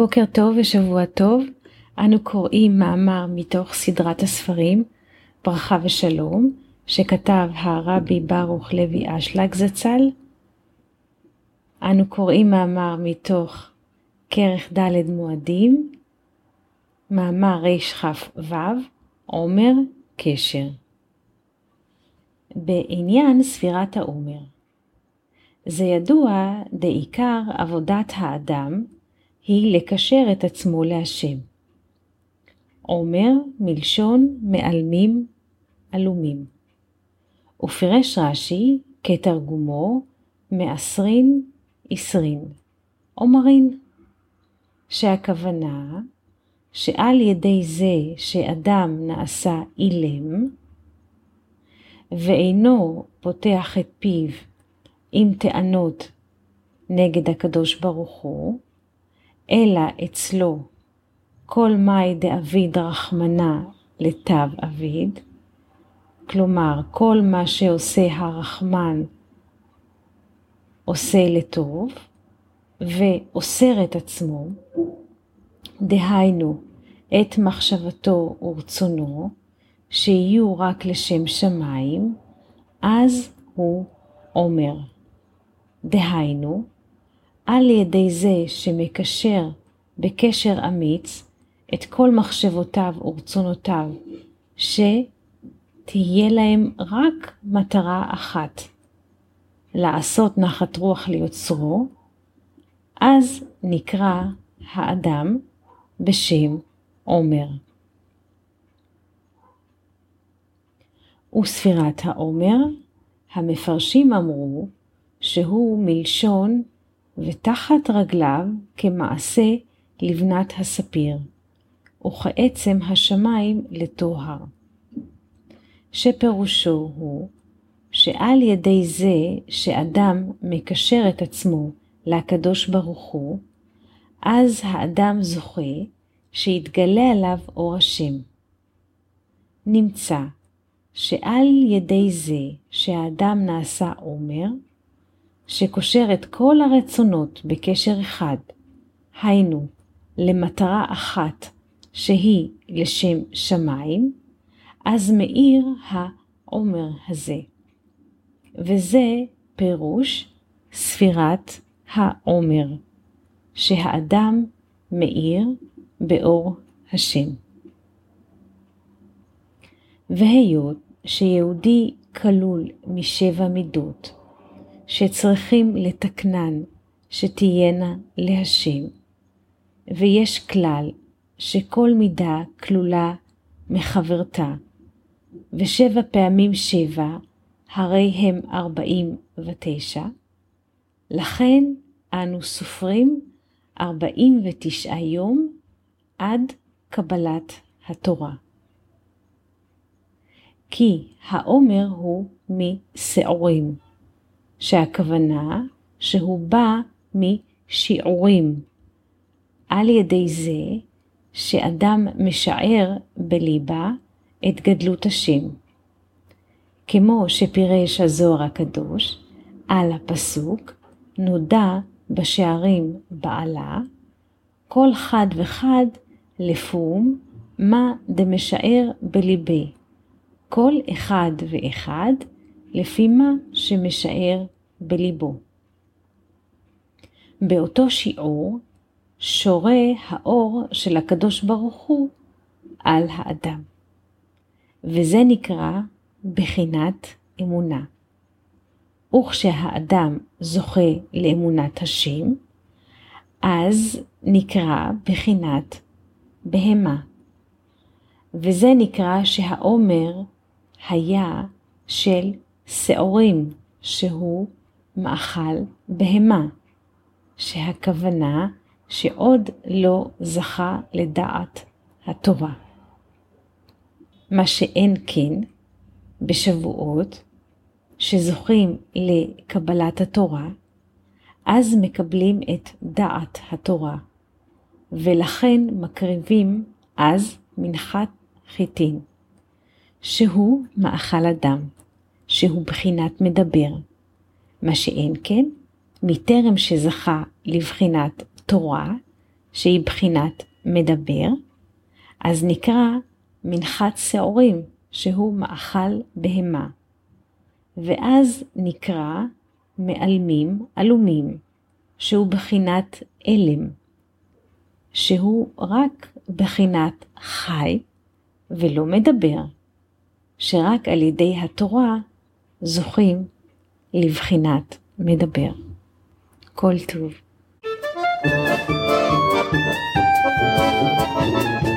בוקר טוב ושבוע טוב. אנו קוראים מאמר מתוך סדרת הספרים ברכה ושלום, שכתב הרבי ברוך לוי אשלג זצ"ל. אנו קוראים מאמר מתוך כרך ד' מועדים, מאמר רכ"ו, עומר קשר. בעניין ספירת העומר זה ידוע דעיקר עבודת האדם היא לקשר את עצמו להשם. עומר מלשון מעלמים עלומים. ופירש רש"י כתרגומו מעשרין עשרין, עומרין, שהכוונה שעל ידי זה שאדם נעשה אילם, ואינו פותח את פיו עם טענות נגד הקדוש ברוך הוא, אלא אצלו כל מאי דאביד רחמנה לתו אביד, כלומר כל מה שעושה הרחמן עושה לטוב, ואוסר את עצמו, דהיינו את מחשבתו ורצונו, שיהיו רק לשם שמיים, אז הוא אומר. דהיינו, על ידי זה שמקשר בקשר אמיץ את כל מחשבותיו ורצונותיו, שתהיה להם רק מטרה אחת, לעשות נחת רוח ליוצרו, אז נקרא האדם בשם עומר. וספירת העומר, המפרשים אמרו שהוא מלשון ותחת רגליו כמעשה לבנת הספיר, וכעצם השמיים לטוהר. שפירושו הוא שעל ידי זה שאדם מקשר את עצמו לקדוש ברוך הוא, אז האדם זוכה שיתגלה עליו אור השם. נמצא שעל ידי זה שהאדם נעשה עומר, שקושר את כל הרצונות בקשר אחד, היינו, למטרה אחת שהיא לשם שמיים, אז מאיר העומר הזה. וזה פירוש ספירת העומר, שהאדם מאיר באור השם. והיות שיהודי כלול משבע מידות, שצריכים לתקנן שתהיינה להשם, ויש כלל שכל מידה כלולה מחברתה, ושבע פעמים שבע, הרי הם ארבעים ותשע, לכן אנו סופרים ארבעים ותשעה יום עד קבלת התורה. כי העומר הוא משעורים, שהכוונה שהוא בא משיעורים, על ידי זה שאדם משער בליבה את גדלות השם. כמו שפירש הזוהר הקדוש על הפסוק, נודע בשערים בעלה, כל חד וחד לפום מה דמשער בליבי, כל אחד ואחד לפי מה שמשער בליבו. באותו שיעור שורה האור של הקדוש ברוך הוא על האדם. וזה נקרא בחינת אמונה. וכשהאדם זוכה לאמונת השם, אז נקרא בחינת בהמה. וזה נקרא שהעומר היה של שעורים, שהוא מאכל בהמה, שהכוונה שעוד לא זכה לדעת התורה. מה שאין כן בשבועות, שזוכים לקבלת התורה, אז מקבלים את דעת התורה, ולכן מקריבים אז מנחת חיטין, שהוא מאכל אדם, שהוא בחינת מדבר, מה שאין כן, מטרם שזכה לבחינת תורה, שהיא בחינת מדבר, אז נקרא מנחת שעורים, שהוא מאכל בהמה. ואז נקרא מעלמים עלומים, שהוא בחינת אלם, שהוא רק בחינת חי ולא מדבר, שרק על ידי התורה זוכים לבחינת מדבר. כל טוב. thank you